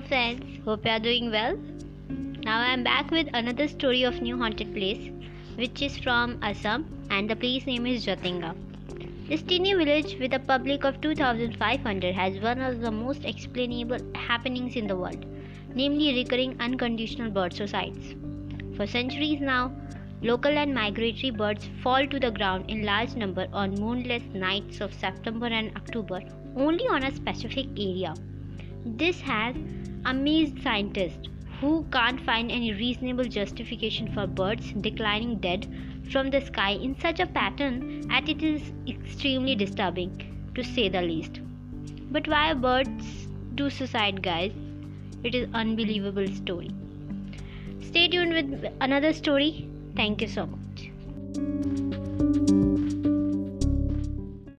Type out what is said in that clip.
friends, hope you are doing well. Now I am back with another story of new haunted place, which is from Assam, and the place name is Jatinga. This teeny village with a public of 2500 has one of the most explainable happenings in the world, namely recurring unconditional bird suicides. For centuries now, local and migratory birds fall to the ground in large number on moonless nights of September and October, only on a specific area. This has amazed scientists who can't find any reasonable justification for birds declining dead from the sky in such a pattern that it is extremely disturbing to say the least. But why birds do suicide guys? It is unbelievable story. Stay tuned with another story. Thank you so much.